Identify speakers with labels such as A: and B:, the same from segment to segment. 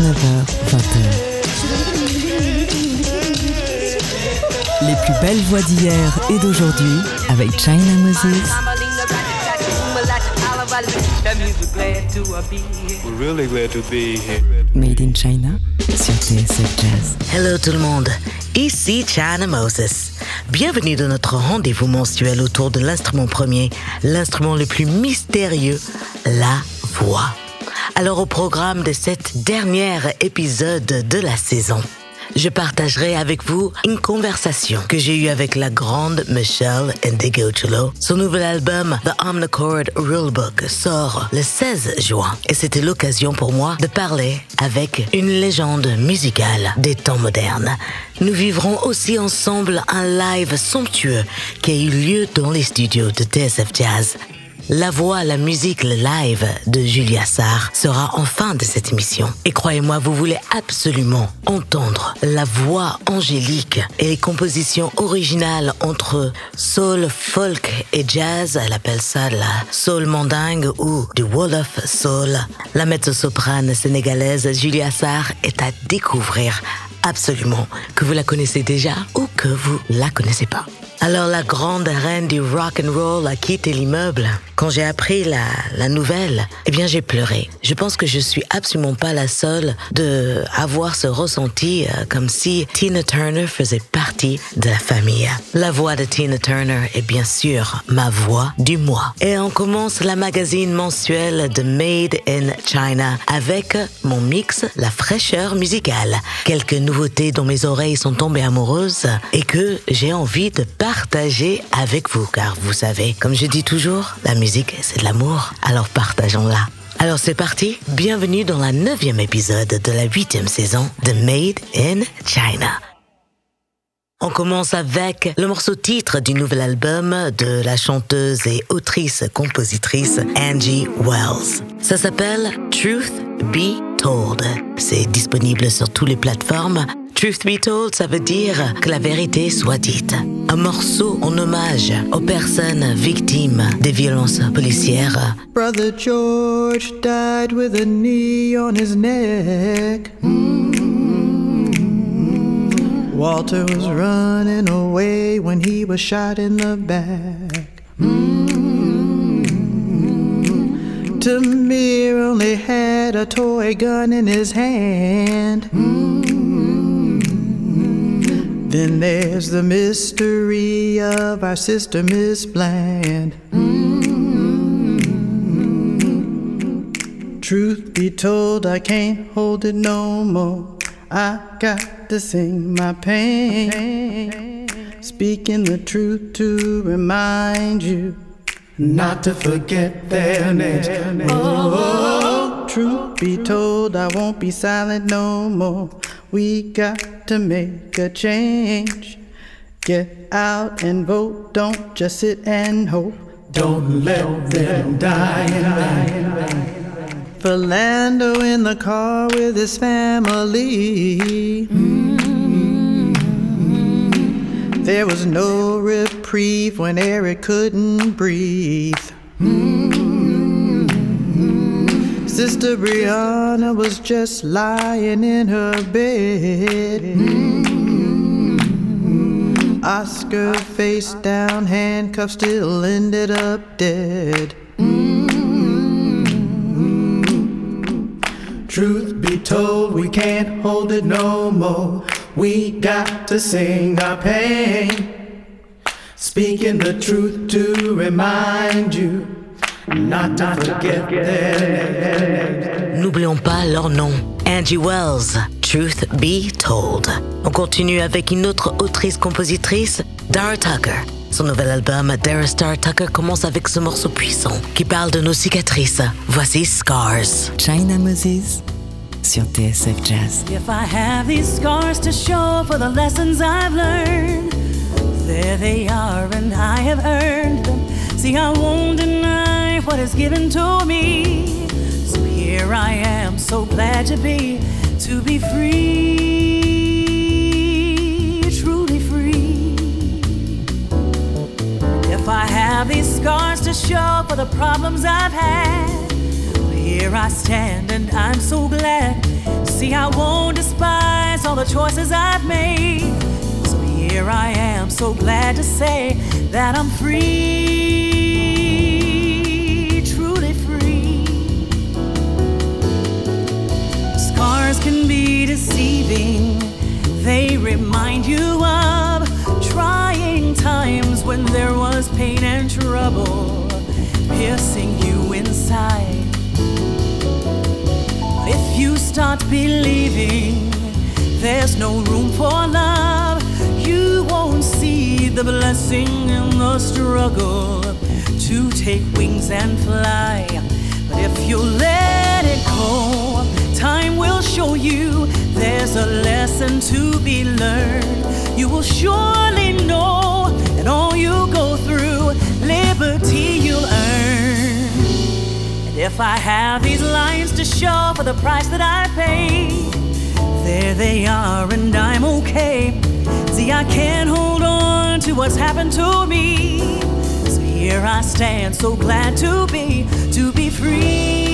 A: 19h, 20h. Les plus belles voix d'hier et d'aujourd'hui avec China Moses.
B: We're really glad to be here.
A: Made in China sur TSF Jazz.
C: Hello tout le monde, ici China Moses. Bienvenue dans notre rendez-vous mensuel autour de l'instrument premier, l'instrument le plus mystérieux, la voix. Alors au programme de cet dernier épisode de la saison, je partagerai avec vous une conversation que j'ai eue avec la grande Michelle Ndegeocholo. Son nouvel album, The Omnichord Rulebook, sort le 16 juin et c'était l'occasion pour moi de parler avec une légende musicale des temps modernes. Nous vivrons aussi ensemble un live somptueux qui a eu lieu dans les studios de TSF Jazz. La voix, la musique, le live de Julia Sarr sera en fin de cette émission. Et croyez-moi, vous voulez absolument entendre la voix angélique et les compositions originales entre soul, folk et jazz. Elle appelle ça la soul mandingue ou du Wolof soul. La mezzo-soprane sénégalaise Julia Sarr est à découvrir absolument que vous la connaissez déjà ou que vous la connaissez pas. Alors la grande reine du rock and roll a quitté l'immeuble. Quand j'ai appris la, la nouvelle, eh bien j'ai pleuré. Je pense que je suis absolument pas la seule de avoir ce ressenti euh, comme si Tina Turner faisait partie de la famille. La voix de Tina Turner est bien sûr ma voix du mois. Et on commence la magazine mensuelle de Made in China avec mon mix La fraîcheur musicale. Quelques nouveautés dont mes oreilles sont tombées amoureuses et que j'ai envie de partager avec vous car vous savez, comme je dis toujours, la musique c'est de l'amour, alors partageons-la. Alors c'est parti, bienvenue dans la neuvième épisode de la huitième saison de Made in China. On commence avec le morceau titre du nouvel album de la chanteuse et autrice-compositrice Angie Wells. Ça s'appelle Truth Be Told. C'est disponible sur toutes les plateformes. Truth Be Told, ça veut dire que la vérité soit dite. Un morceau en hommage aux personnes victimes des violences policières.
D: Brother George died with a knee on his neck. Walter was running away when he was shot in the back. Tamir only had a toy gun in his hand. Then there's the mystery of our sister Miss Bland. Mm-hmm. Truth be told, I can't hold it no more. I got to sing my pain. Speaking the truth to remind you not to forget their names. Oh, truth be told, I won't be silent no more. We got to make a change. Get out and vote, don't just sit and hope. Don't let them die. Philando in the car with his family. Mm-hmm. There was no reprieve when Eric couldn't breathe. Mm-hmm. Sister Brianna was just lying in her bed. Mm-hmm. Oscar face down, handcuffed, still ended up dead. Mm-hmm. Truth be told, we can't hold it no more. We got to sing our pain. Speaking the truth to remind you
C: N'oublions pas leur nom. Angie Wells, Truth Be Told. On continue avec une autre autrice-compositrice, Dara Tucker. Son nouvel album, Dara Star Tucker, commence avec ce morceau puissant qui parle de nos cicatrices. Voici Scars.
A: China Moses sur TSF Jazz.
E: If I have these scars to show for the lessons I've learned, there they are, and I have earned them. See, I won't deny what is given to me. So here I am, so glad to be, to be free, truly free. If I have these scars to show for the problems I've had, here I stand and I'm so glad. See, I won't despise all the choices I've made. So here I am, so glad to say that I'm free, deceiving, they remind you of trying times when there was pain and trouble piercing you inside. If you start believing there's no room for love, you won't see the blessing in the struggle to take wings and fly. But if you let it go, time will show you there's a lesson to be learned. You will surely know that all you go through, liberty you'll earn. And if I have these lines to show for the price that I paid, there they are, and I'm okay. See, I can't hold on to what's happened to me. So here I stand, so glad to be, to be free,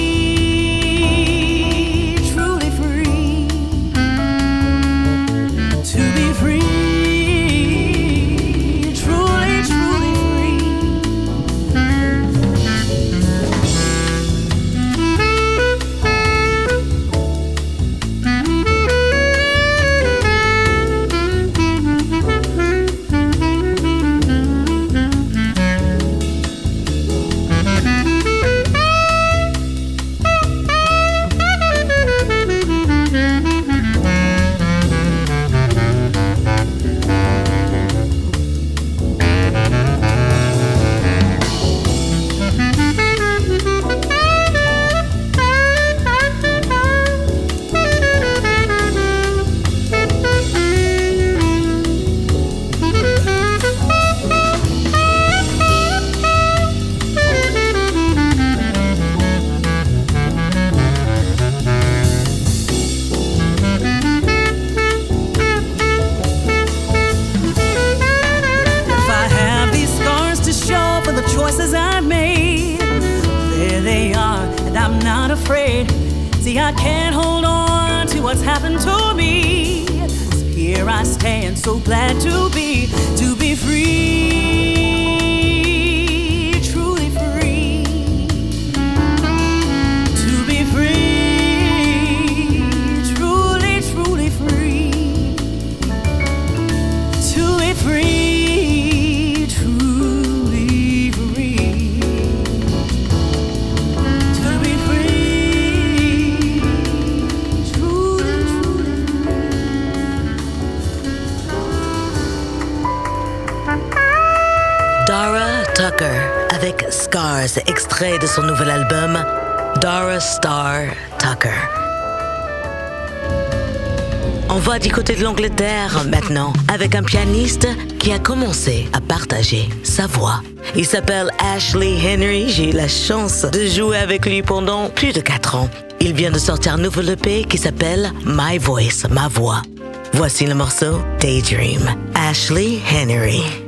E: free,
F: l'Angleterre maintenant avec un pianiste qui a commencé à partager sa voix. Il s'appelle Ashley Henry. J'ai eu la chance de jouer avec lui pendant plus de 4 ans. Il vient de sortir un nouvel EP qui s'appelle My Voice, ma voix. Voici le morceau Daydream. Ashley Henry.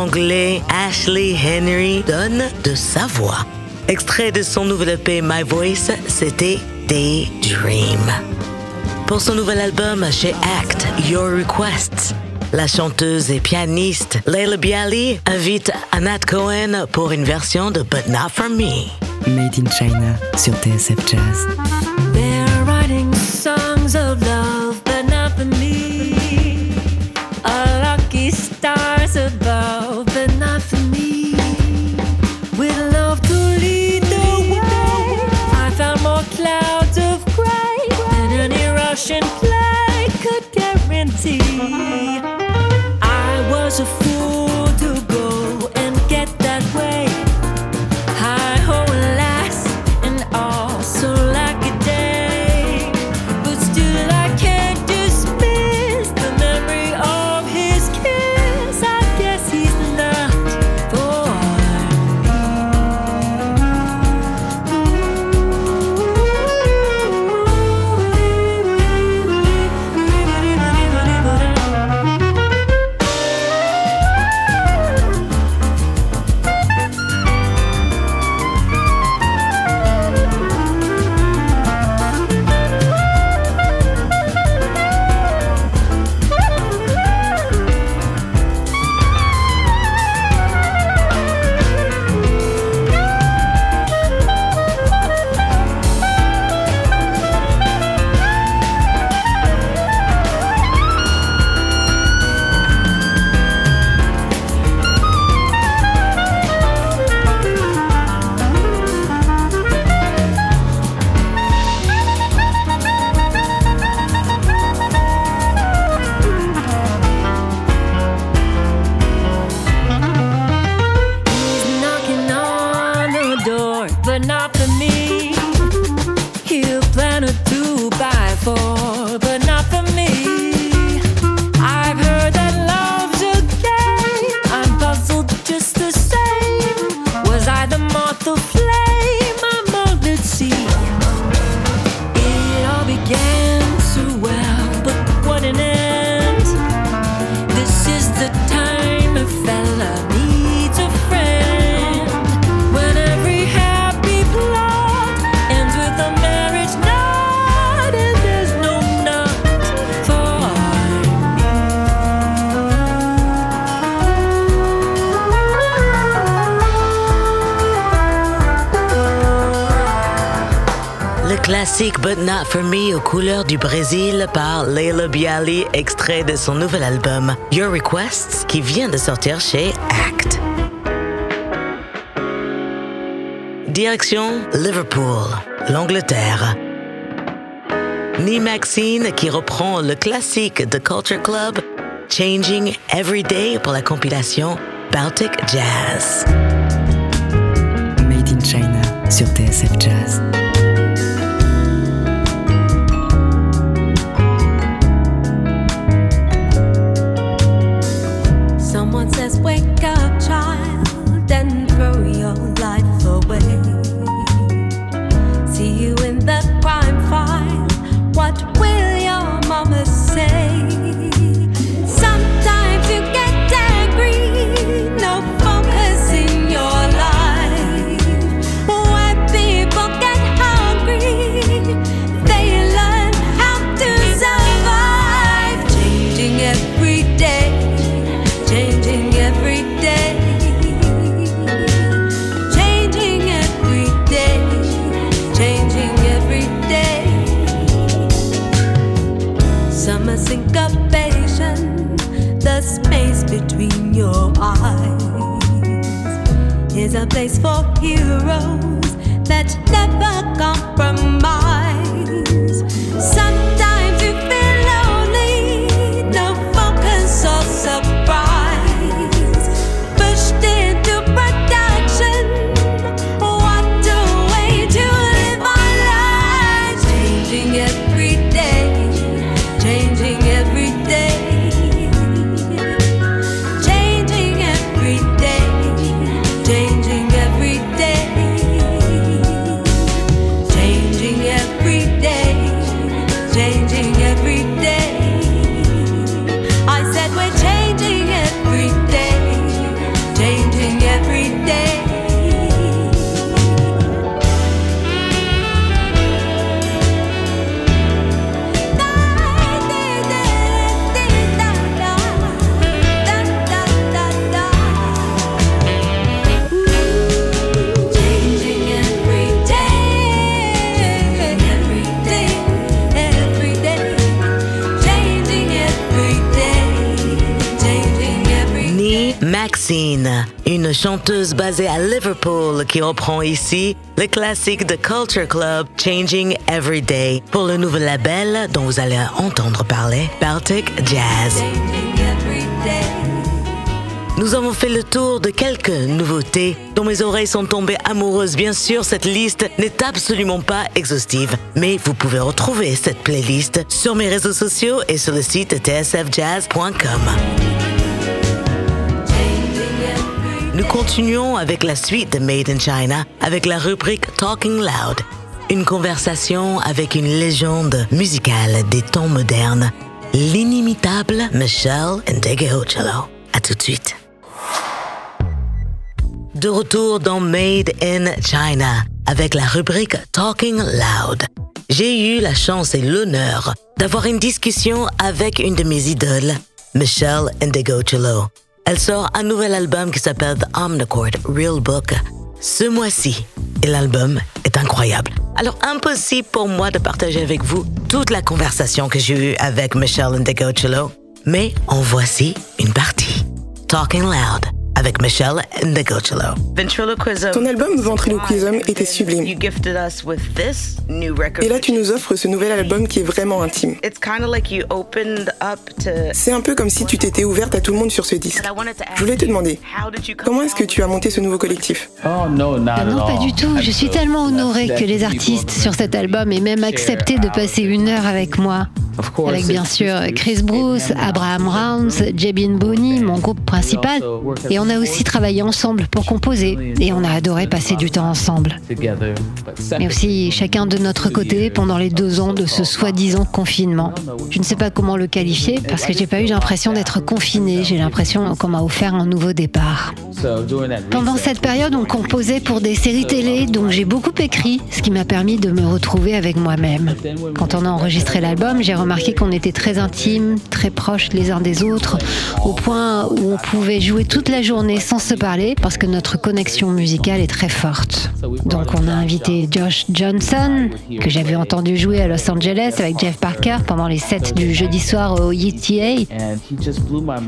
C: l'anglais Ashley Henry donne de sa voix. Extrait de son nouvel EP My Voice, c'était Daydream. Pour son nouvel album chez Act, Your Requests, la chanteuse et pianiste Leila Bialy invite Anat Cohen pour une version de But Not For Me.
G: Made in China sur TSF Jazz.
H: They're writing songs of love.
C: couleurs du Brésil par Leila Bialy, extrait de son nouvel album Your Requests, qui vient de sortir chez Act. Direction Liverpool, l'Angleterre. Ni Maxine qui reprend le classique The Culture Club, Changing Every Day pour la compilation Baltic Jazz.
G: Made in China sur TSF Jazz.
H: syncopation, the space between your eyes is a place for heroes that never compromise.
C: Une chanteuse basée à Liverpool qui reprend ici le classique de Culture Club Changing Every Day pour le nouvel label dont vous allez entendre parler, Baltic Jazz. Nous avons fait le tour de quelques nouveautés dont mes oreilles sont tombées amoureuses. Bien sûr, cette liste n'est absolument pas exhaustive, mais vous pouvez retrouver cette playlist sur mes réseaux sociaux et sur le site tsfjazz.com. Nous continuons avec la suite de Made in China avec la rubrique Talking Loud. Une conversation avec une légende musicale des temps modernes, l'inimitable Michelle Ndegeocello. À tout de suite. De retour dans Made in China avec la rubrique Talking Loud. J'ai eu la chance et l'honneur d'avoir une discussion avec une de mes idoles, Michelle Ndegocello. Elle sort un nouvel album qui s'appelle The Omnicord Real Book ce mois-ci. Et l'album est incroyable. Alors impossible pour moi de partager avec vous toute la conversation que j'ai eue avec Michelle Ndegocello, mais en voici une partie. Talking Loud avec Michelle. Ventriloquism.
I: Ton album Ventriloquism était sublime.
C: You gifted us with this new record.
I: Et là, tu nous offres ce nouvel album qui est vraiment intime.
C: It's kind of like you opened up to.
I: C'est un peu comme si tu t'étais ouverte à tout le monde sur ce disque. Je voulais te demander,
C: how did you come
I: comment est-ce que tu as monté ce nouveau collectif?
J: Ah non, pas du tout. Je suis tellement honorée que les artistes sur cet album aient même accepté de passer une heure avec moi. Avec bien sûr Chris Bruce, Abraham Rounds, Jebin Boney, mon groupe principal. Et on a aussi travaillé ensemble pour composer. Et on a adoré passer du temps ensemble. Mais aussi chacun de notre côté pendant les deux ans de ce soi-disant confinement. Je ne sais pas comment le qualifier parce que j'ai pas eu l'impression d'être confinée. J'ai l'impression qu'on m'a offert un nouveau départ. Pendant cette période, on composait pour des séries télé, donc j'ai beaucoup écrit, ce qui m'a permis de me retrouver avec moi-même. Quand on a enregistré l'album, j'ai remarqué qu'on était très intimes, très proches les uns des autres, au point où on pouvait jouer toute la journée sans se parler, parce que notre connexion musicale est très forte. Donc on a invité Josh Johnson, que j'avais entendu jouer à Los Angeles avec Jeff Parker pendant les sets du jeudi soir au UTA.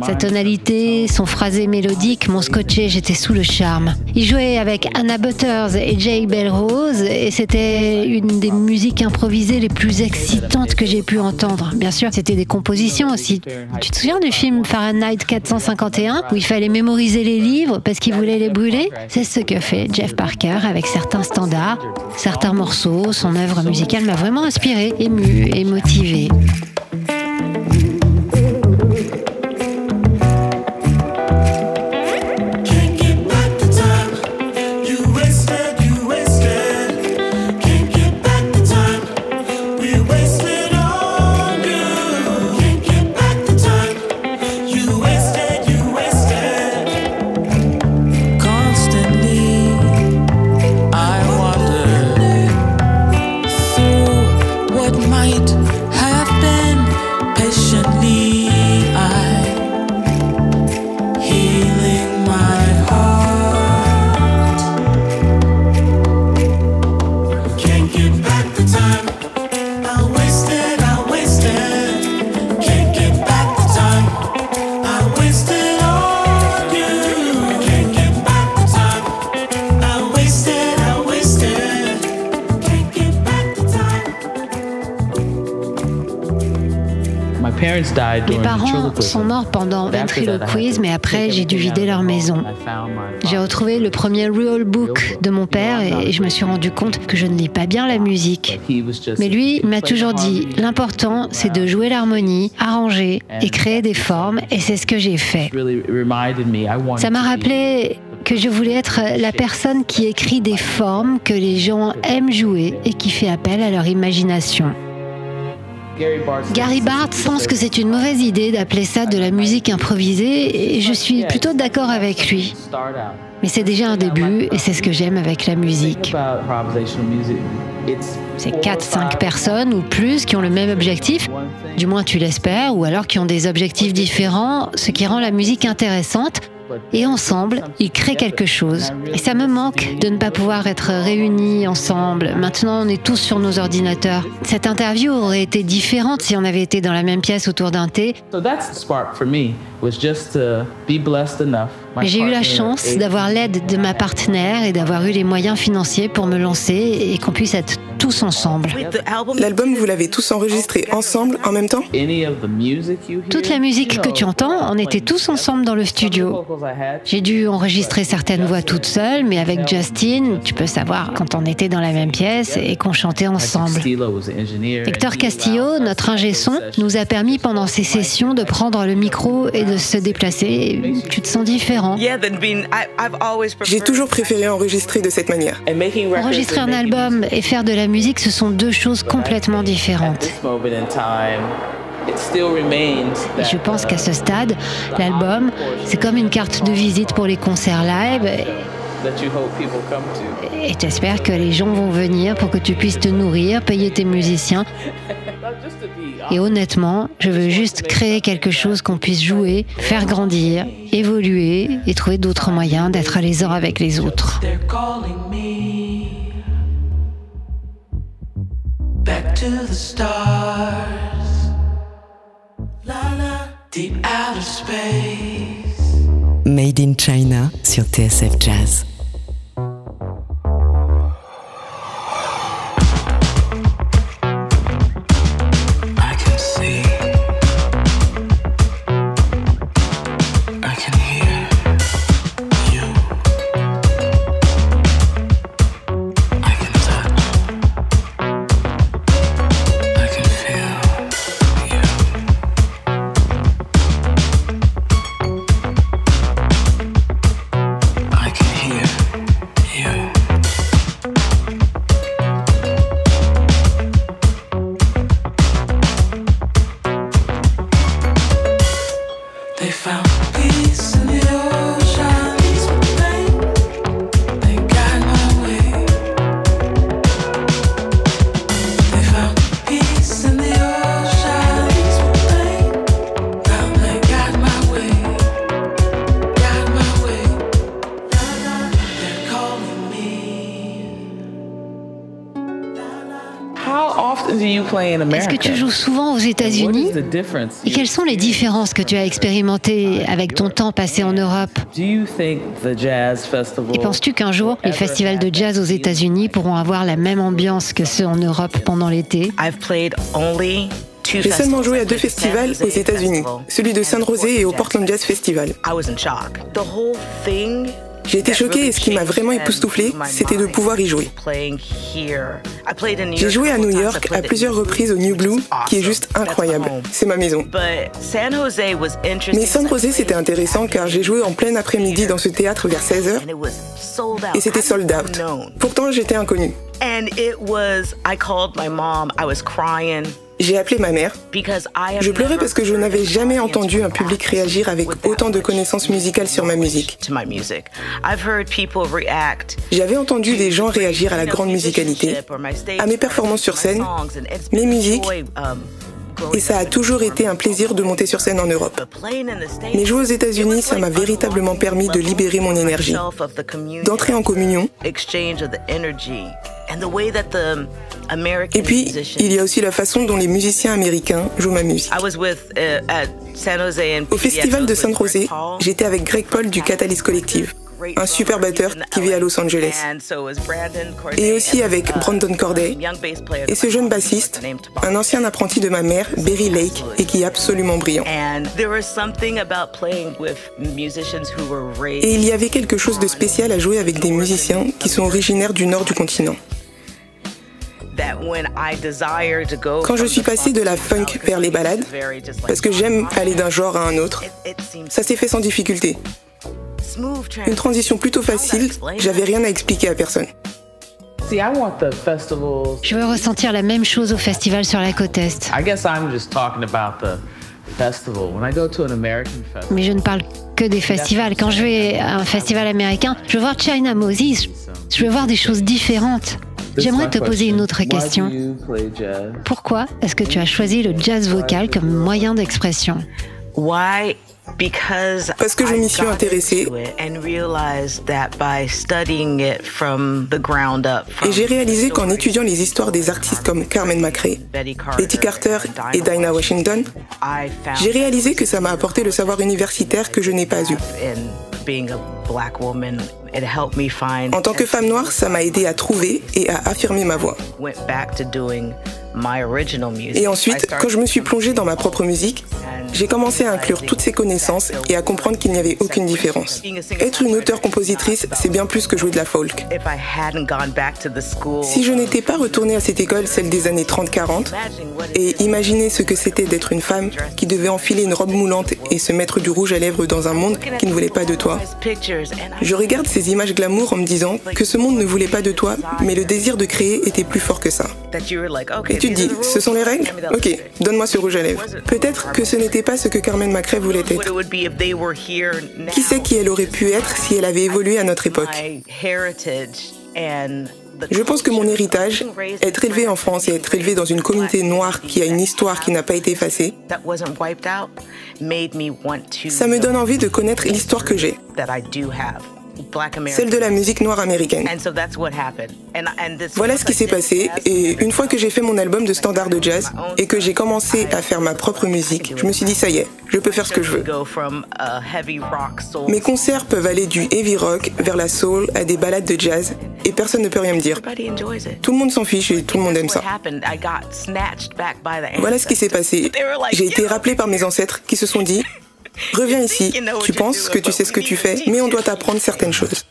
J: Sa tonalité, son phrasé mélodique m'ont scotché, j'étais sous le charme. Il jouait avec Anna Butters et Jay Belrose et c'était une des musiques improvisées les plus excitantes que j'ai pu entendre. Bien sûr, c'était des compositions aussi. Tu te souviens du film Fahrenheit 451 où il fallait mémoriser les livres parce qu'il voulait les brûler C'est ce que fait Jeff Parker avec certains standards, certains morceaux. Son œuvre musicale m'a vraiment inspiré, ému et motivé. Sont morts pendant ventriloquisme, mais après j'ai dû vider leur maison. J'ai retrouvé le premier real book de mon père et je me suis rendu compte que je ne lis pas bien la musique. Mais lui m'a toujours dit, l'important c'est de jouer l'harmonie, arranger et créer des formes et c'est ce que j'ai fait. Ça m'a rappelé que je voulais être la personne qui écrit des formes que les gens aiment jouer et qui fait appel à leur imagination. Gary Bartz pense que c'est une mauvaise idée d'appeler ça de la musique improvisée et je suis plutôt d'accord avec lui. Mais c'est déjà un début et c'est ce que j'aime avec la musique. C'est 4-5 personnes ou plus qui ont le même objectif, du moins tu l'espères, ou alors qui ont des objectifs différents, ce qui rend la musique intéressante et ensemble, ils créent quelque chose. Et ça me manque de ne pas pouvoir être réunis ensemble. Maintenant, on est tous sur nos ordinateurs. Cette interview aurait été différente si on avait été dans la même pièce autour d'un thé. J'ai eu la chance d'avoir l'aide de ma partenaire et d'avoir eu les moyens financiers pour me lancer et qu'on puisse être tous ensemble.
K: L'album, vous l'avez tous enregistré ensemble en même temps?
J: Toute la musique que tu entends, on était tous ensemble dans le studio. J'ai dû enregistrer certaines voix toutes seules, mais avec Justin, tu peux savoir quand on était dans la même pièce et qu'on chantait ensemble. Hector Castillo, notre ingé son, nous a permis pendant ces sessions de prendre le micro et de se déplacer. Tu te sens différent.
K: J'ai toujours préféré enregistrer de cette manière.
J: Enregistrer un album et faire de la musique, ce sont deux choses complètement différentes. Et je pense qu'à ce stade, l'album, c'est comme une carte de visite pour les concerts live. Et j'espère que les gens vont venir pour que tu puisses te nourrir, payer tes musiciens. Et honnêtement, je veux juste créer quelque chose qu'on puisse jouer, faire grandir, évoluer et trouver d'autres moyens d'être les uns avec les autres. Back to the stars.
A: Deep outer space. Made in China sur TSF Jazz.
J: États-Unis. Et quelles sont les différences que tu as expérimentées avec ton temps passé en Europe? Et penses-tu qu'un jour, les festivals de jazz aux États-Unis pourront avoir la même ambiance que ceux en Europe pendant l'été?
K: J'ai seulement joué à deux festivals aux États-Unis, celui de San Jose et au Portland Jazz Festival. J'ai été choquée et ce qui m'a vraiment époustouflée, c'était de pouvoir y jouer. J'ai joué à New York à plusieurs reprises au New Blue, qui est juste incroyable. C'est ma maison. Mais San Jose, c'était intéressant car j'ai joué en plein après-midi dans ce théâtre vers 16h et c'était sold out. Pourtant, j'étais inconnue. J'ai appelé ma mère. Je pleurais parce que je n'avais jamais entendu un public réagir avec autant de connaissances musicales sur ma musique. J'avais entendu des gens réagir à la grande musicalité, à mes performances sur scène, mes musiques, et ça a toujours été un plaisir de monter sur scène en Europe. Mais jouer aux États-Unis, ça m'a véritablement permis de libérer mon énergie, d'entrer en communion et puis, il y a aussi la façon dont les musiciens américains jouent ma musique. Uh, Au festival de San Jose, j'étais avec Greg Paul du Catalyst Collective. un super batteur qui vit à Los Angeles. Et aussi avec Brandon Corday et ce jeune bassiste, un ancien apprenti de ma mère, Berry Lake, et qui est absolument brillant. Et il y avait quelque chose de spécial à jouer avec des musiciens qui sont originaires du nord du continent. Quand je suis passée de la funk vers les ballades, parce que j'aime aller d'un genre à un autre, ça s'est fait sans difficulté. Une transition plutôt facile, j'avais rien à expliquer à personne.
J: Je veux ressentir la même chose au festival sur la côte Est. Mais je ne parle que des festivals. Quand je vais à un festival américain, je veux voir China Moses. Je veux voir des choses différentes. J'aimerais te poser une autre question. Pourquoi est-ce que tu as choisi le jazz vocal comme moyen d'expression?
K: Parce que je m'y suis intéressée et j'ai réalisé qu'en étudiant les histoires des artistes comme Carmen McRae, Betty Carter et Dinah Washington, j'ai réalisé que ça m'a apporté le savoir universitaire que je n'ai pas eu. En tant que femme noire, ça m'a aidé à trouver et à affirmer ma voix. Et ensuite, quand je me suis plongée dans ma propre musique, j'ai commencé à inclure toutes ces connaissances et à comprendre qu'il n'y avait aucune différence. Être une auteure-compositrice, c'est bien plus que jouer de la folk. Si je n'étais pas retournée à cette école, celle des années 30-40, et imaginer ce que c'était d'être une femme qui devait enfiler une robe moulante et se mettre du rouge à lèvres dans un monde qui ne voulait pas de toi, je regarde ces images glamour en me disant que ce monde ne voulait pas de toi, mais le désir de créer était plus fort que ça. Et tu te dis, ce sont les règles Ok, donne-moi ce rouge à lèvres. Peut-être que ce n'était pas ce que Carmen McRae voulait être. Qui sait qui elle aurait pu être si elle avait évolué à notre époque? Je pense que mon héritage, être élevé en France et être élevé dans une communauté noire qui a une histoire qui n'a pas été effacée, ça me donne envie de connaître l'histoire que j'ai celle de la musique noire américaine. Voilà ce qui s'est passé et une fois que j'ai fait mon album de standard de jazz et que j'ai commencé à faire ma propre musique, je me suis dit ça y est, je peux faire ce que je veux. Mes concerts peuvent aller du heavy rock vers la soul à des ballades de jazz et personne ne peut rien me dire. Tout le monde s'en fiche et tout le monde aime ça. Voilà ce qui s'est passé. J'ai été rappelé par mes ancêtres qui se sont dit Reviens ici. Tu penses que tu sais ce que tu fais, mais on doit t'apprendre certaines choses.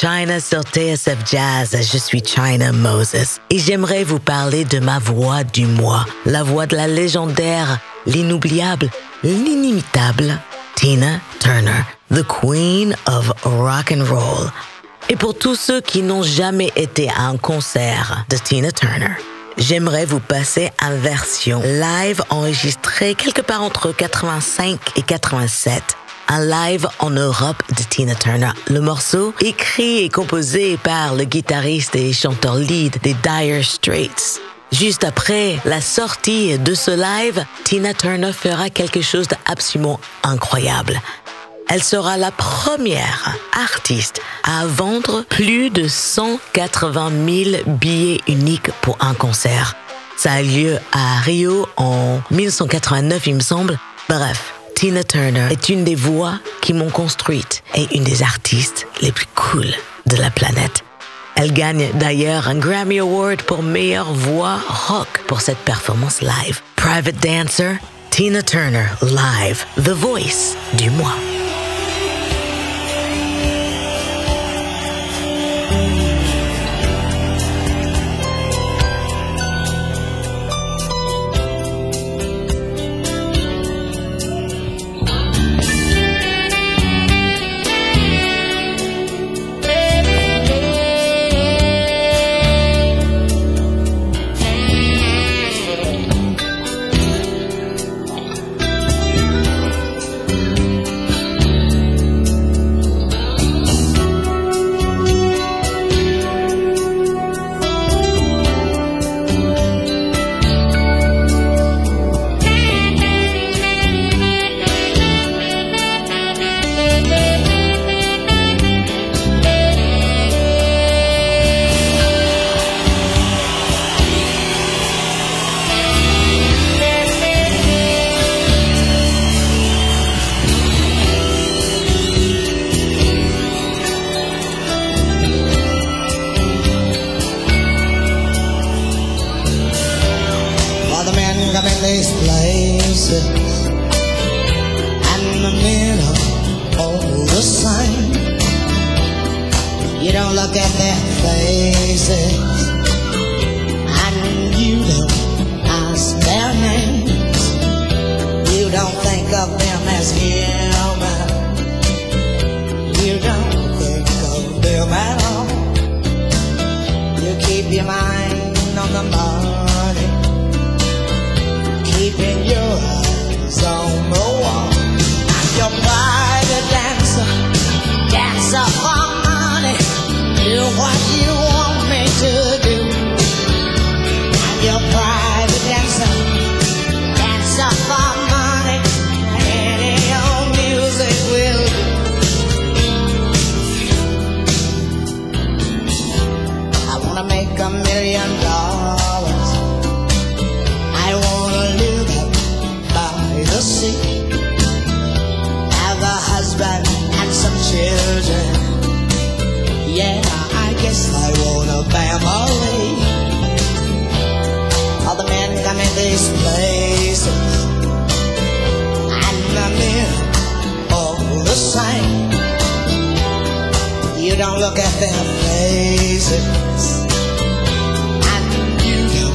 C: China sur TSF Jazz, je suis China Moses. Et j'aimerais vous parler de ma voix du mois, la voix de la légendaire, l'inoubliable, l'inimitable Tina Turner, the Queen of Rock and Roll. Et pour tous ceux qui n'ont jamais été à un concert de Tina Turner, j'aimerais vous passer une version live enregistrée quelque part entre 85 et 87 un live en Europe de Tina Turner. Le morceau, écrit et composé par le guitariste et chanteur lead des Dire Straits. Juste après la sortie de ce live, Tina Turner fera quelque chose d'absolument incroyable. Elle sera la première artiste à vendre plus de 180 000 billets uniques pour un concert. Ça a lieu à Rio en 1989, il me semble. Bref, Tina Turner est une des voix qui m'ont construite et une des artistes les plus cool de la planète. Elle gagne d'ailleurs un Grammy Award pour meilleure voix rock pour cette performance live. Private Dancer, Tina Turner live, The Voice du mois.
L: problem.
C: You
L: keep your mind on the money, keeping your eyes on the wall. I'm your private dancer, dancer for money. You what look at their faces. And you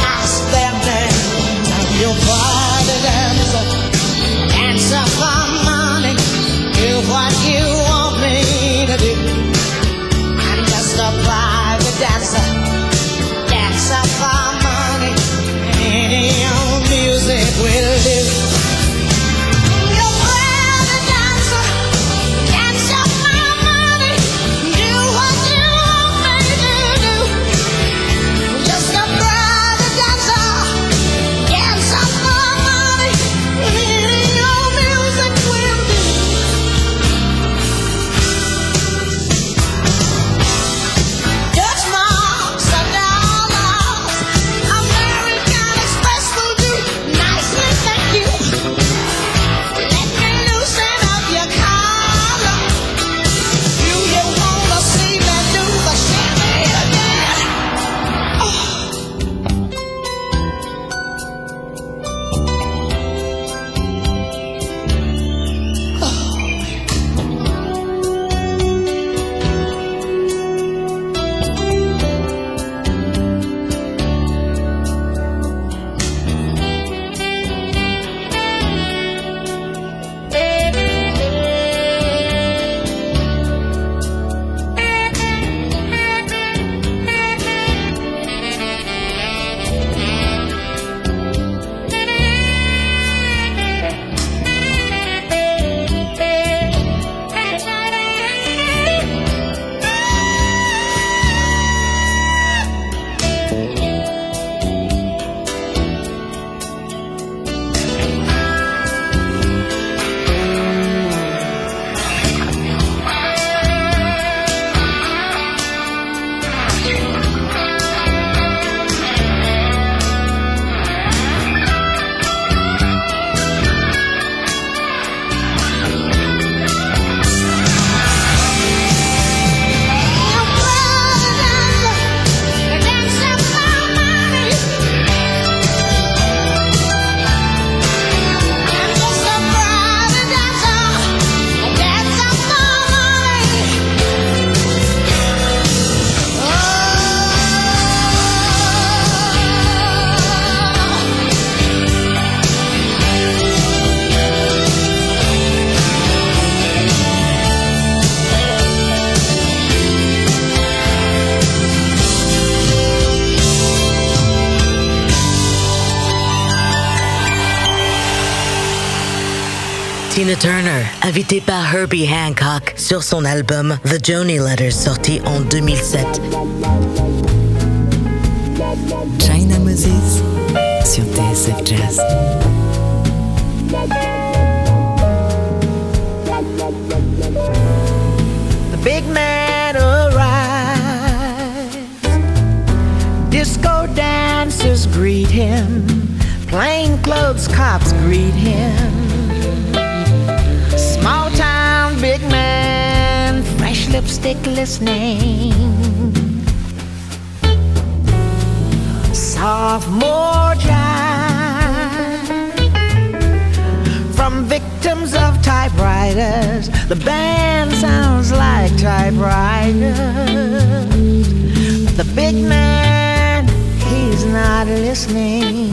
L: ask their names of your private answer. Answer for money. Do what you
C: Turner, invitée par Herbie Hancock sur son album The Joni Letters sorti en 2007.
A: China Moses sur TSF Jazz.
M: The big man arrives. Disco dancers greet him. Plainclothes cops greet him. Lipstick listening. Sophomore jive from victims of typewriters. The band sounds like typewriters. The big man, he's not listening.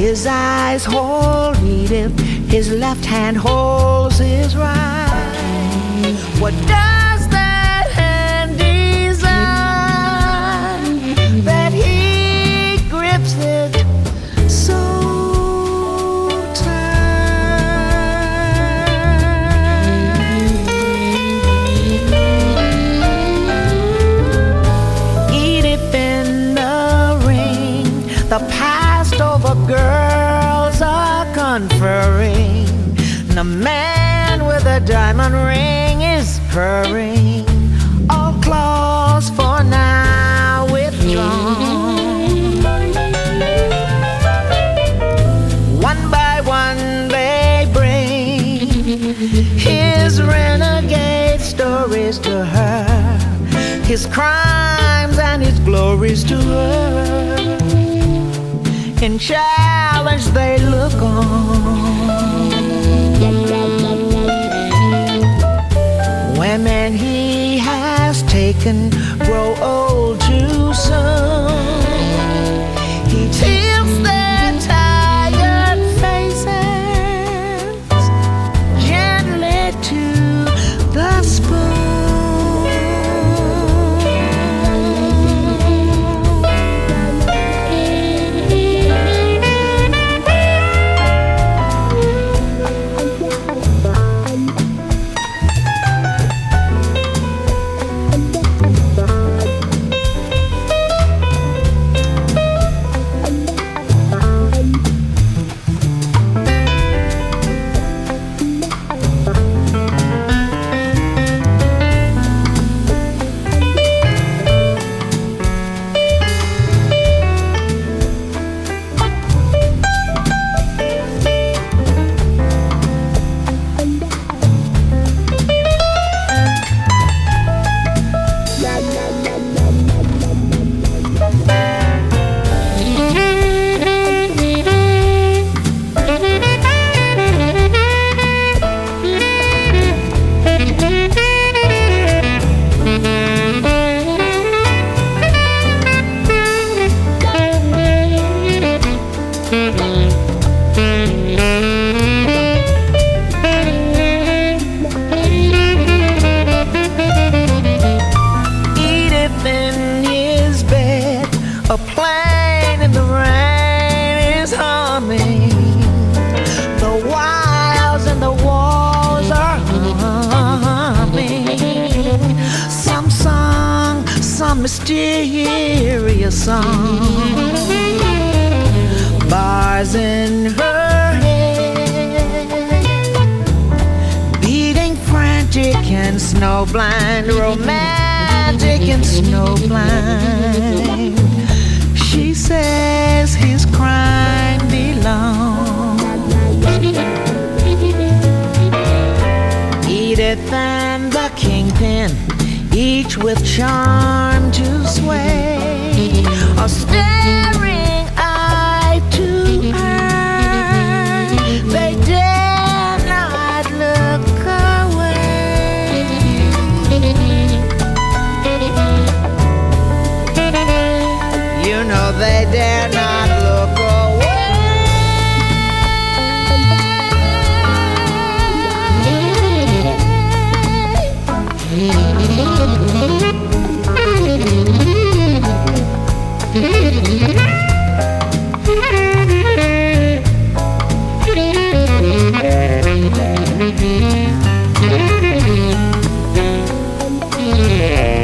M: His eyes hold Edith, his left hand holds his right. What does The man with a diamond ring is purring. All claws for now withdrawn. One by one they bring his renegade stories to her, his crimes and his glories to her. In challenge they look on. Women he has taken grow old too soon.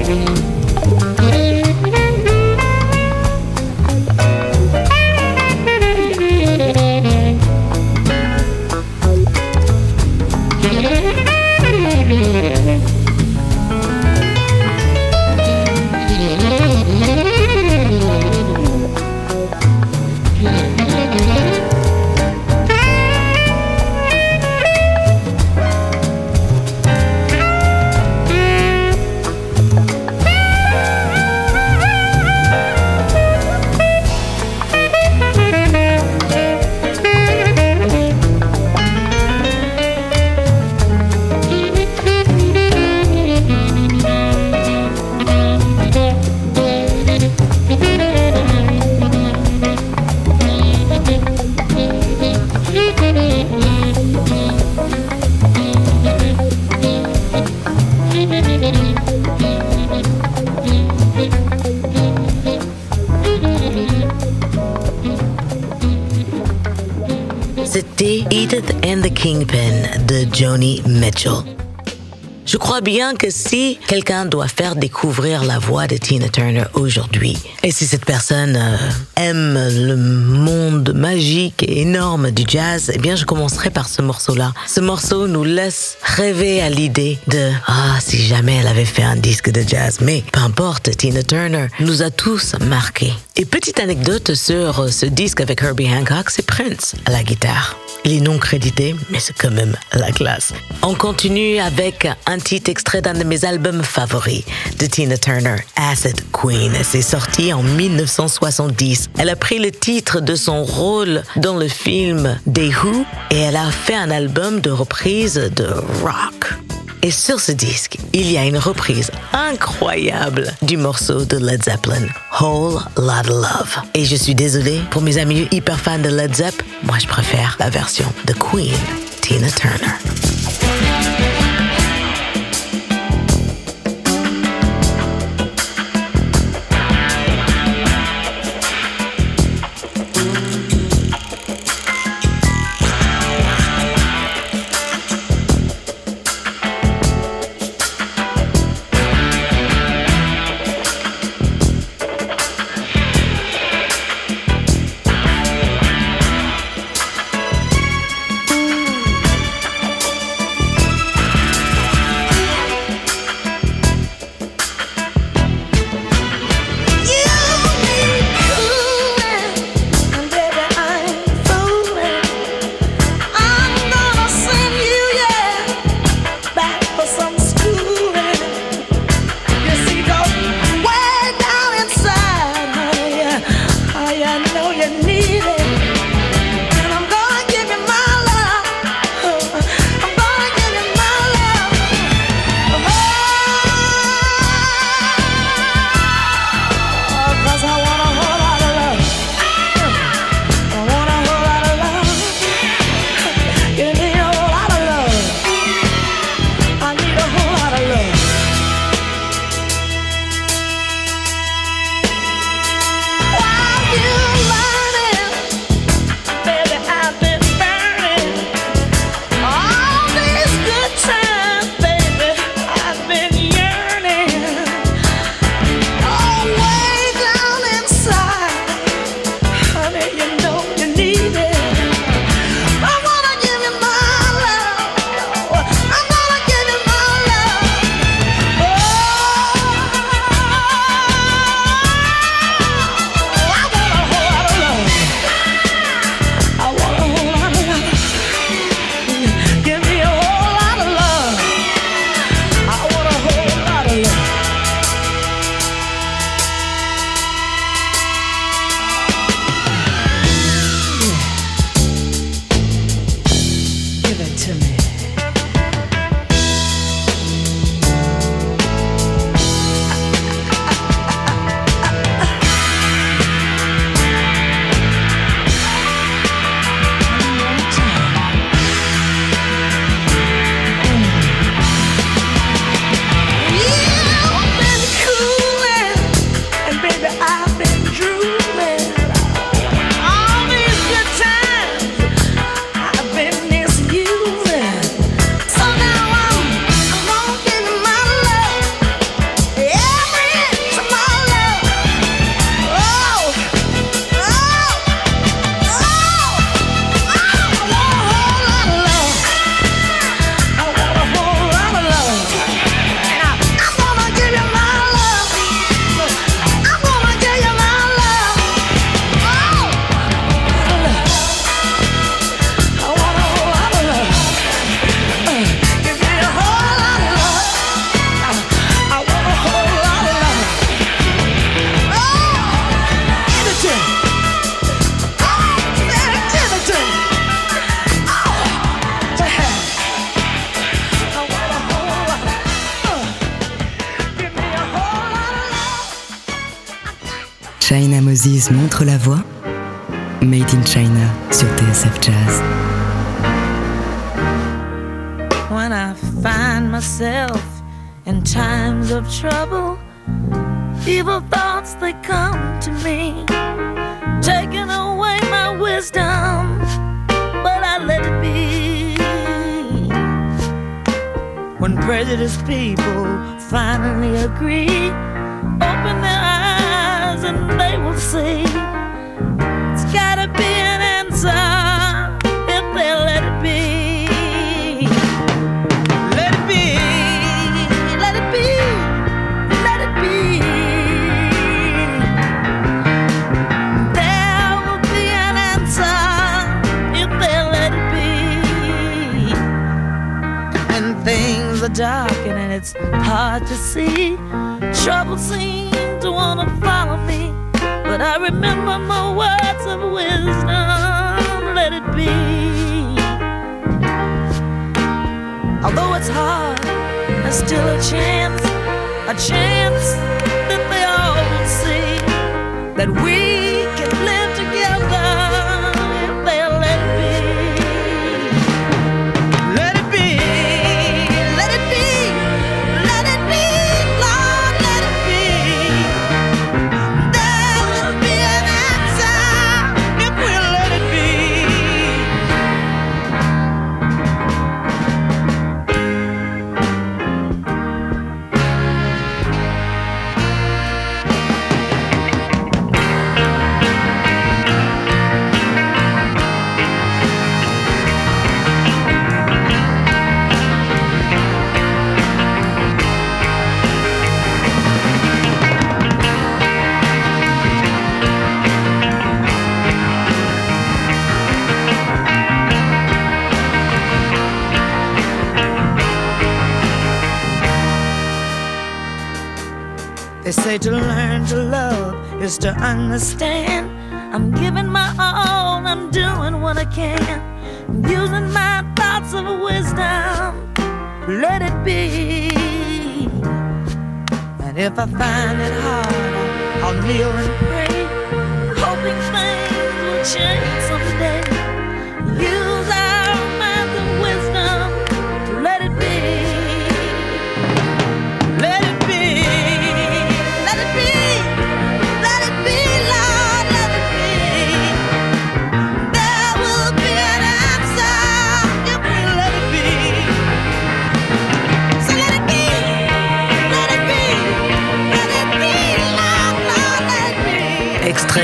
C: Bye. Bien que si quelqu'un doit faire découvrir la voix de Tina Turner aujourd'hui, et si cette personne euh, aime le monde magique et énorme du jazz, eh bien je commencerai par ce morceau-là. Ce morceau nous laisse rêver à l'idée de ah si jamais elle avait fait un disque de jazz, mais peu importe, Tina Turner nous a tous marqués. Et petite anecdote sur ce disque avec Herbie Hancock, c'est Prince à la guitare. Il est non crédité, mais c'est quand même la classe. On continue avec un titre extrait d'un de mes albums favoris de Tina Turner, Acid Queen. C'est sorti en 1970. Elle a pris le titre de son rôle dans le film Des Who et elle a fait un album de reprise de rock. Et sur ce disque, il y a une reprise incroyable du morceau de Led Zeppelin, Whole Lotta Love. Et je suis désolée pour mes amis hyper fans de Led Zepp, moi je préfère la version de Queen, Tina Turner.
N: I remember my words of wisdom. Let it be. Although it's hard, there's still a chance, a chance that they all will see that we can say to learn to love is to understand. I'm giving my all, I'm doing what I can. Using my thoughts of wisdom. Let it be. And if I find it hard, I'll kneel and pray, hoping things will change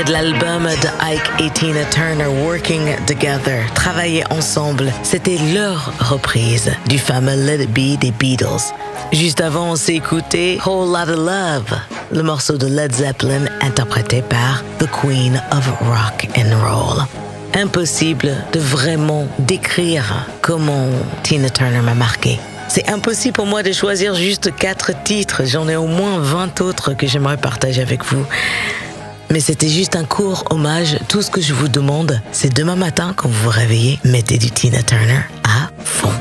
C: de l'album de Ike et Tina Turner Working Together, travailler ensemble, c'était leur reprise du fameux Let It Be des Beatles. Juste avant, on s'est écouté Whole Lot of Love, le morceau de Led Zeppelin interprété par The Queen of Rock and Roll. Impossible de vraiment décrire comment Tina Turner m'a marqué. C'est impossible pour moi de choisir juste quatre titres. J'en ai au moins 20 autres que j'aimerais partager avec vous. Mais c'était juste un court hommage. Tout ce que je vous demande, c'est demain matin, quand vous vous réveillez, mettez du Tina Turner à fond.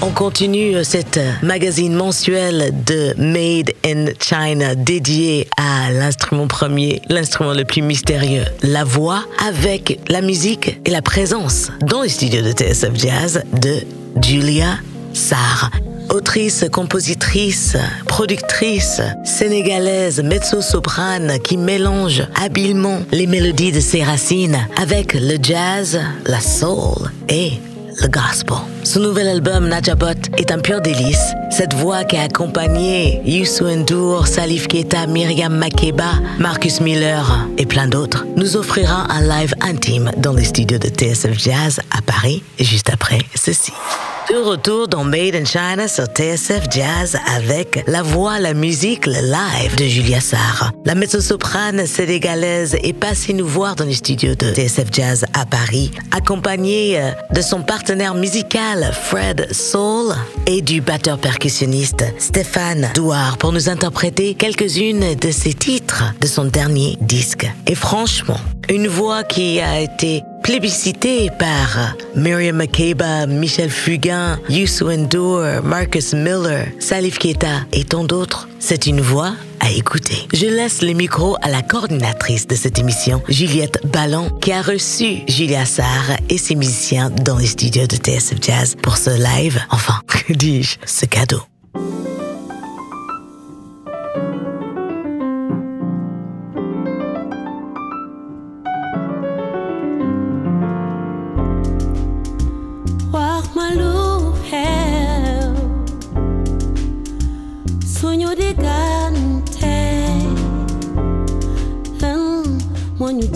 C: On continue cette magazine mensuel de Made in China dédié à l'instrument premier, l'instrument le plus mystérieux, la voix, avec la musique et la présence dans les studios de TSF Jazz de Julia Sarr autrice, compositrice, productrice sénégalaise, mezzo-soprane qui mélange habilement les mélodies de ses racines avec le jazz, la soul et le gospel. Son nouvel album Najabot est un pur délice. Cette voix qui a accompagné Youssou N'Dour, Salif Keita, Myriam Makeba, Marcus Miller et plein d'autres nous offrira un live intime dans les studios de TSF Jazz à Paris juste après ceci. De retour dans Made in China sur TSF Jazz avec la voix, la musique, le live de Julia Sarr. La mezzo-soprane sénégalaise est passée nous voir dans les studios de TSF Jazz à Paris, accompagnée euh, de son partenaire musical Fred Soul et du batteur percussionniste Stéphane Douard pour nous interpréter quelques-unes de ses titres de son dernier disque. Et franchement, une voix qui a été plébiscité par Miriam Makeba, Michel Fugain, Youssou N'Dour, Marcus Miller, Salif Keita et tant d'autres. C'est une voix à écouter. Je laisse le micro à la coordinatrice de cette émission, Juliette Ballon, qui a reçu Julia Sarr et ses musiciens dans les studios de TSF Jazz pour ce live, enfin, que dis-je, ce cadeau.
O: you the. Mm, when you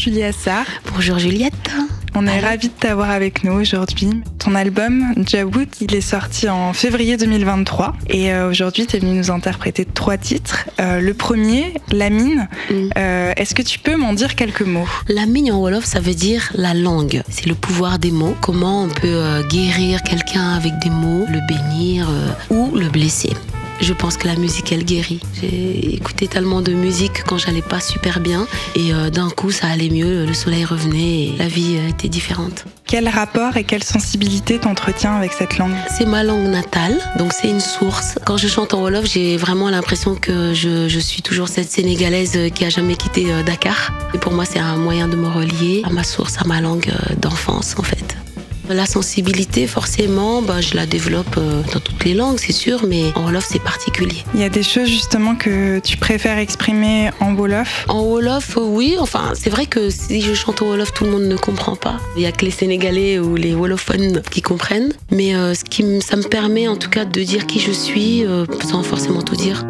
O: Julia Sarr.
H: Bonjour Juliette.
O: On est ravis de t'avoir avec nous aujourd'hui. Ton album Jawood, il est sorti en février 2023 et euh, aujourd'hui tu es venu nous interpréter trois titres. Euh, le premier, La mine. Mm. Euh, est-ce que tu peux m'en dire quelques mots?
H: La mine en Wolof, ça veut dire la langue. C'est le pouvoir des mots. Comment on peut guérir quelqu'un avec des mots, le bénir ou le blesser? Je pense que la musique, elle guérit. J'ai écouté tellement de musique quand j'allais pas super bien et euh, d'un coup, ça allait mieux, le soleil revenait et la vie euh, était différente.
O: Quel rapport et quelle sensibilité t'entretiens avec cette langue?
H: C'est ma langue natale, donc c'est une source. Quand je chante en Wolof, j'ai vraiment l'impression que je, je, suis toujours cette Sénégalaise qui a jamais quitté euh, Dakar. Et pour moi, c'est un moyen de me relier à ma source, à ma langue d'enfance en fait. La sensibilité, forcément, bah, je la développe euh, dans toutes les langues, c'est sûr, mais en Wolof, c'est particulier.
O: Il y a des choses justement que tu préfères exprimer en Wolof?
H: En Wolof, oui. Enfin, c'est vrai que si je chante en Wolof, tout le monde ne comprend pas. Il n'y a que les Sénégalais ou les Wolofophones qui comprennent. Mais euh, ce qui, ça me permet en tout cas de dire qui je suis euh, sans forcément tout dire.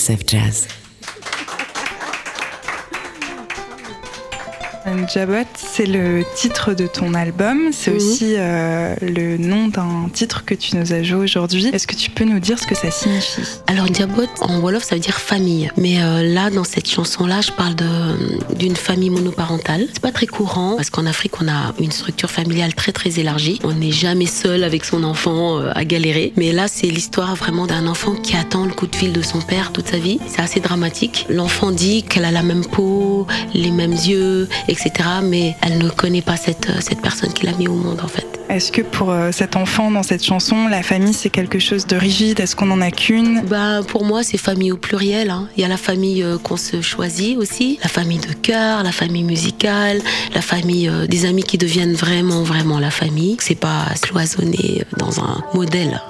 A: TSF Jazz.
O: Jabot, c'est le titre de ton album, c'est aussi euh, le nom d'un titre que tu nous as joué aujourd'hui. Est-ce que tu peux nous dire ce que ça signifie?
H: Alors Jabot en Wolof ça veut dire famille, mais euh, là dans cette chanson-là je parle d'une famille monoparentale. C'est pas très courant parce qu'en Afrique on a une structure familiale très très élargie. On n'est jamais seul avec son enfant euh, à galérer, mais là c'est l'histoire vraiment d'un enfant qui attend le coup de fil de son père toute sa vie. C'est assez dramatique. L'enfant dit qu'elle a la même peau, les mêmes yeux, etc mais elle ne connaît pas cette, euh, cette personne qui l'a mis au monde en fait.
O: Est-ce que pour euh, cet enfant dans cette chanson, la famille c'est quelque chose de rigide? Est-ce qu'on n'en a qu'une?
H: Bah, Pour moi c'est famille au pluriel. Hein. Il y a la famille euh, qu'on se choisit aussi, la famille de cœur, la famille musicale, la famille des amis qui deviennent vraiment vraiment la famille. C'est pas cloisonné dans un modèle.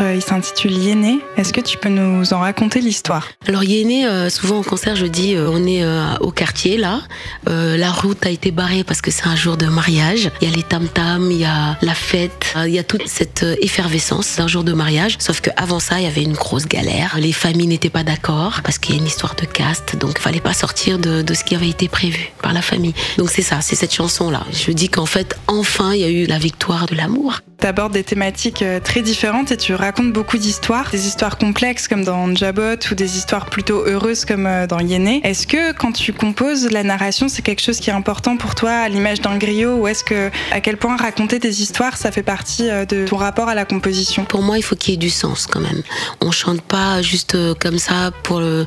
O: Euh, il s'intitule Yéné. Est-ce que tu peux nous en raconter l'histoire?
H: Alors Yéné, euh, souvent en concert, je dis, euh, on est au quartier là. la route a été barrée parce que c'est un jour de mariage. Il y a les tam-tams, il y a la fête, il y a toute cette effervescence d'un jour de mariage. Sauf qu'avant ça, il y avait une grosse galère. Les familles n'étaient pas d'accord parce qu'il y a une histoire de caste. Donc il fallait pas sortir de ce qui avait été prévu par la famille. Donc c'est ça, c'est cette chanson là. Je dis qu'en fait, enfin, il y a eu la victoire de l'amour.
O: Tu abordes des thématiques euh, très différentes et tu racontes beaucoup d'histoires, des histoires complexes comme dans Jabot ou des histoires plutôt heureuses comme euh, dans Yéné. Est-ce que quand tu composes la narration, c'est quelque chose qui est important pour toi à l'image d'un griot ou est-ce que à quel point raconter des histoires, ça fait partie euh, de ton rapport à la composition?
H: Pour moi, il faut qu'il y ait du sens quand même. On chante pas juste comme ça pour le.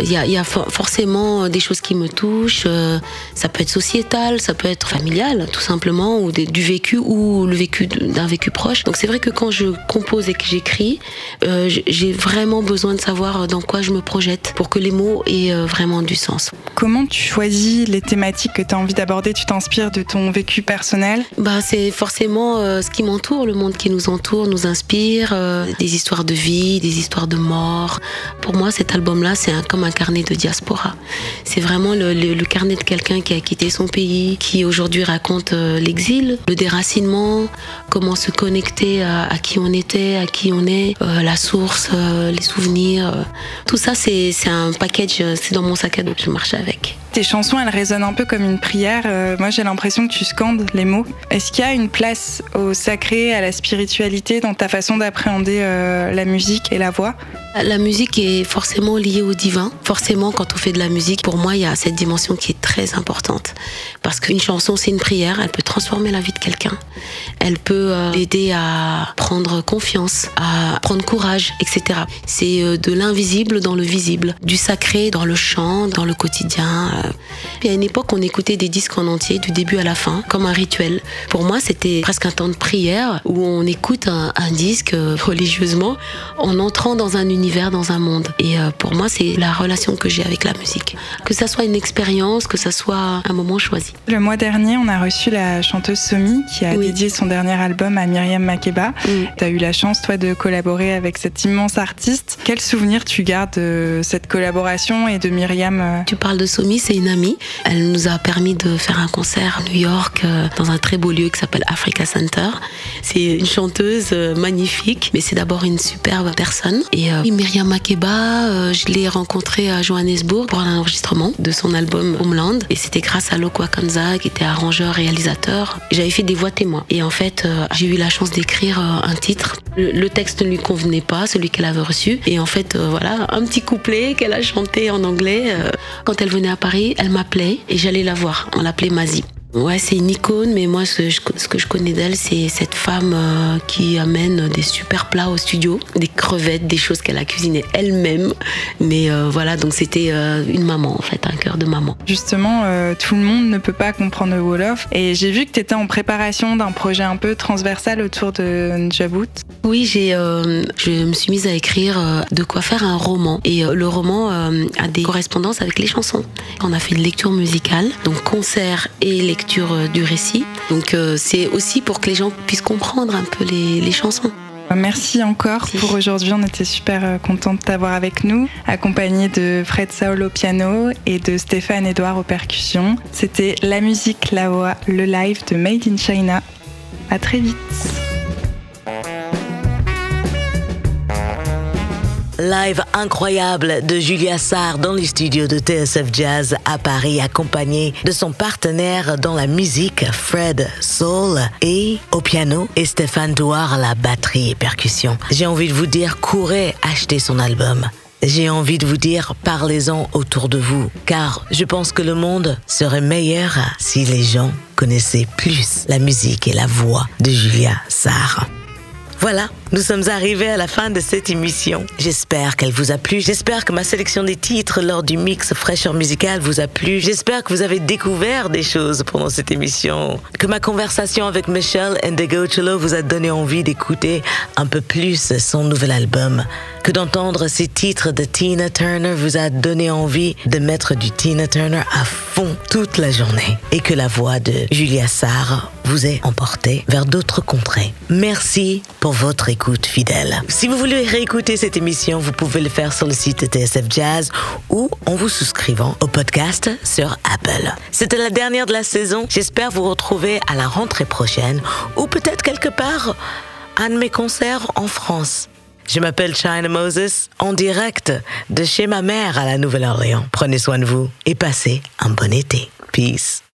H: Il y a, il y a forcément des choses qui me touchent. Ça peut être sociétal, ça peut être familial, tout simplement, ou du vécu ou le vécu d'un vécu proche. Donc c'est vrai que quand je compose et que j'écris, euh, j'ai vraiment besoin de savoir dans quoi je me projette pour que les mots aient euh, vraiment du sens.
O: Comment tu choisis les thématiques que tu as envie d'aborder? Tu t'inspires de ton vécu personnel?
H: Bah, C'est forcément euh, ce qui m'entoure, le monde qui nous entoure nous inspire, des histoires de vie, des histoires de mort. Pour moi, cet album-là, c'est comme un carnet de diaspora. C'est vraiment le, le, carnet de quelqu'un qui a quitté son pays, qui aujourd'hui raconte l'exil, le déracinement, comment se connecter à, qui on était, à qui on est, euh, la source, euh, les souvenirs. Euh. tout ça, c'est un package, c'est dans mon sac à dos que je marche avec.
O: Tes chansons, elles résonnent un peu comme une prière. moi, j'ai l'impression que tu scandes les mots. Est-ce qu'il y a une place au sacré, à la spiritualité dans ta façon d'appréhender la musique et la voix?
H: La musique est forcément liée au divin. Forcément, quand on fait de la musique, pour moi, il y a cette dimension qui est très importante. Parce qu'une chanson, c'est une prière, elle peut transformer la vie de quelqu'un. Elle peut l'aider à prendre confiance, à prendre courage, etc. C'est euh, de l'invisible dans le visible, du sacré dans le chant, dans le quotidien. Euh. Il y a une époque, on écoutait des disques en entier, du début à la fin, comme un rituel. Pour moi, c'était presque un temps de prière où on écoute un, disque euh, religieusement en entrant dans un univers, dans un monde. Et pour moi, c'est la relation que j'ai avec la musique. Que ça soit une expérience, que ça soit un moment choisi.
O: Le mois dernier, on a reçu la chanteuse Somi qui a dédié son dernier album à Myriam Makeba. Mm. Tu as eu la chance, toi, de collaborer avec cet immense artiste. Quel souvenir tu gardes de cette collaboration et de Myriam euh
H: Tu parles de Somi, c'est une amie. Elle nous a permis de faire un concert à New York euh, dans un très beau lieu qui s'appelle Africa Center. C'est une chanteuse euh, magnifique, mais c'est d'abord une superbe personne. Et Myriam Makeba, je l'ai rencontrée à Johannesburg pour un enregistrement de son album Homeland. Et c'était grâce à Lokwa Kanza, qui était arrangeur, réalisateur. J'avais fait des voix témoins. Et en fait, j'ai eu la chance d'écrire euh, un titre. Le, texte ne lui convenait pas, celui qu'elle avait reçu. Et en fait, euh, voilà, un petit couplet qu'elle a chanté en anglais. Euh, quand elle venait à Paris, elle m'appelait et j'allais la voir. On l'appelait Mazie. Ouais, c'est une icône, mais moi, ce, que je connais d'elle, c'est cette femme euh, qui amène des super plats au studio, des crevettes, des choses qu'elle a cuisinées elle-même. Mais euh, voilà, donc c'était euh, une maman, en fait, un cœur de maman.
O: Justement, tout le monde ne peut pas comprendre le Wolof. Et j'ai vu que tu étais en préparation d'un projet un peu transversal autour de Njabout.
H: Oui, j'ai, je me suis mise à écrire de quoi faire un roman. Et le roman a des correspondances avec les chansons. On a fait une lecture musicale, donc concert et lecture euh, du récit. Donc euh, c'est aussi pour que les gens puissent comprendre un peu les, chansons.
O: Merci encore pour aujourd'hui. On était super euh, contents de t'avoir avec nous, accompagné de Fred Saul au piano et de Stéphane Edouard aux percussions. C'était la musique, la voix, le live de Made in China. À très vite.
C: Live incroyable de Julia Sarr dans les studios de TSF Jazz à Paris, accompagnée de son partenaire dans la musique, Fred Soul, et au piano, et Stéphane Douard à la batterie et percussion. J'ai envie de vous dire, courez acheter son album. J'ai envie de vous dire, parlez-en autour de vous, car je pense que le monde serait meilleur si les gens connaissaient plus la musique et la voix de Julia Sarr. Voilà, nous sommes arrivés à la fin de cette émission. J'espère qu'elle vous a plu. J'espère que ma sélection des titres lors du mix fraîcheur musicale vous a plu. J'espère que vous avez découvert des choses pendant cette émission. Que ma conversation avec Michelle Cholo vous a donné envie d'écouter un peu plus son nouvel album. Que d'entendre ces titres de Tina Turner vous a donné envie de mettre du Tina Turner à fond toute la journée. Et que la voix de Julia Sarr vous ait emporté vers d'autres contrées. Merci votre écoute fidèle. Si vous voulez réécouter cette émission, vous pouvez le faire sur le site TSF Jazz ou en vous souscrivant au podcast sur Apple. C'était la dernière de la saison. J'espère vous retrouver à la rentrée prochaine ou peut-être quelque part à un de mes concerts en France. Je m'appelle China Moses, en direct de chez ma mère à la Nouvelle-Orléans. Prenez soin de vous et passez un bon été. Peace.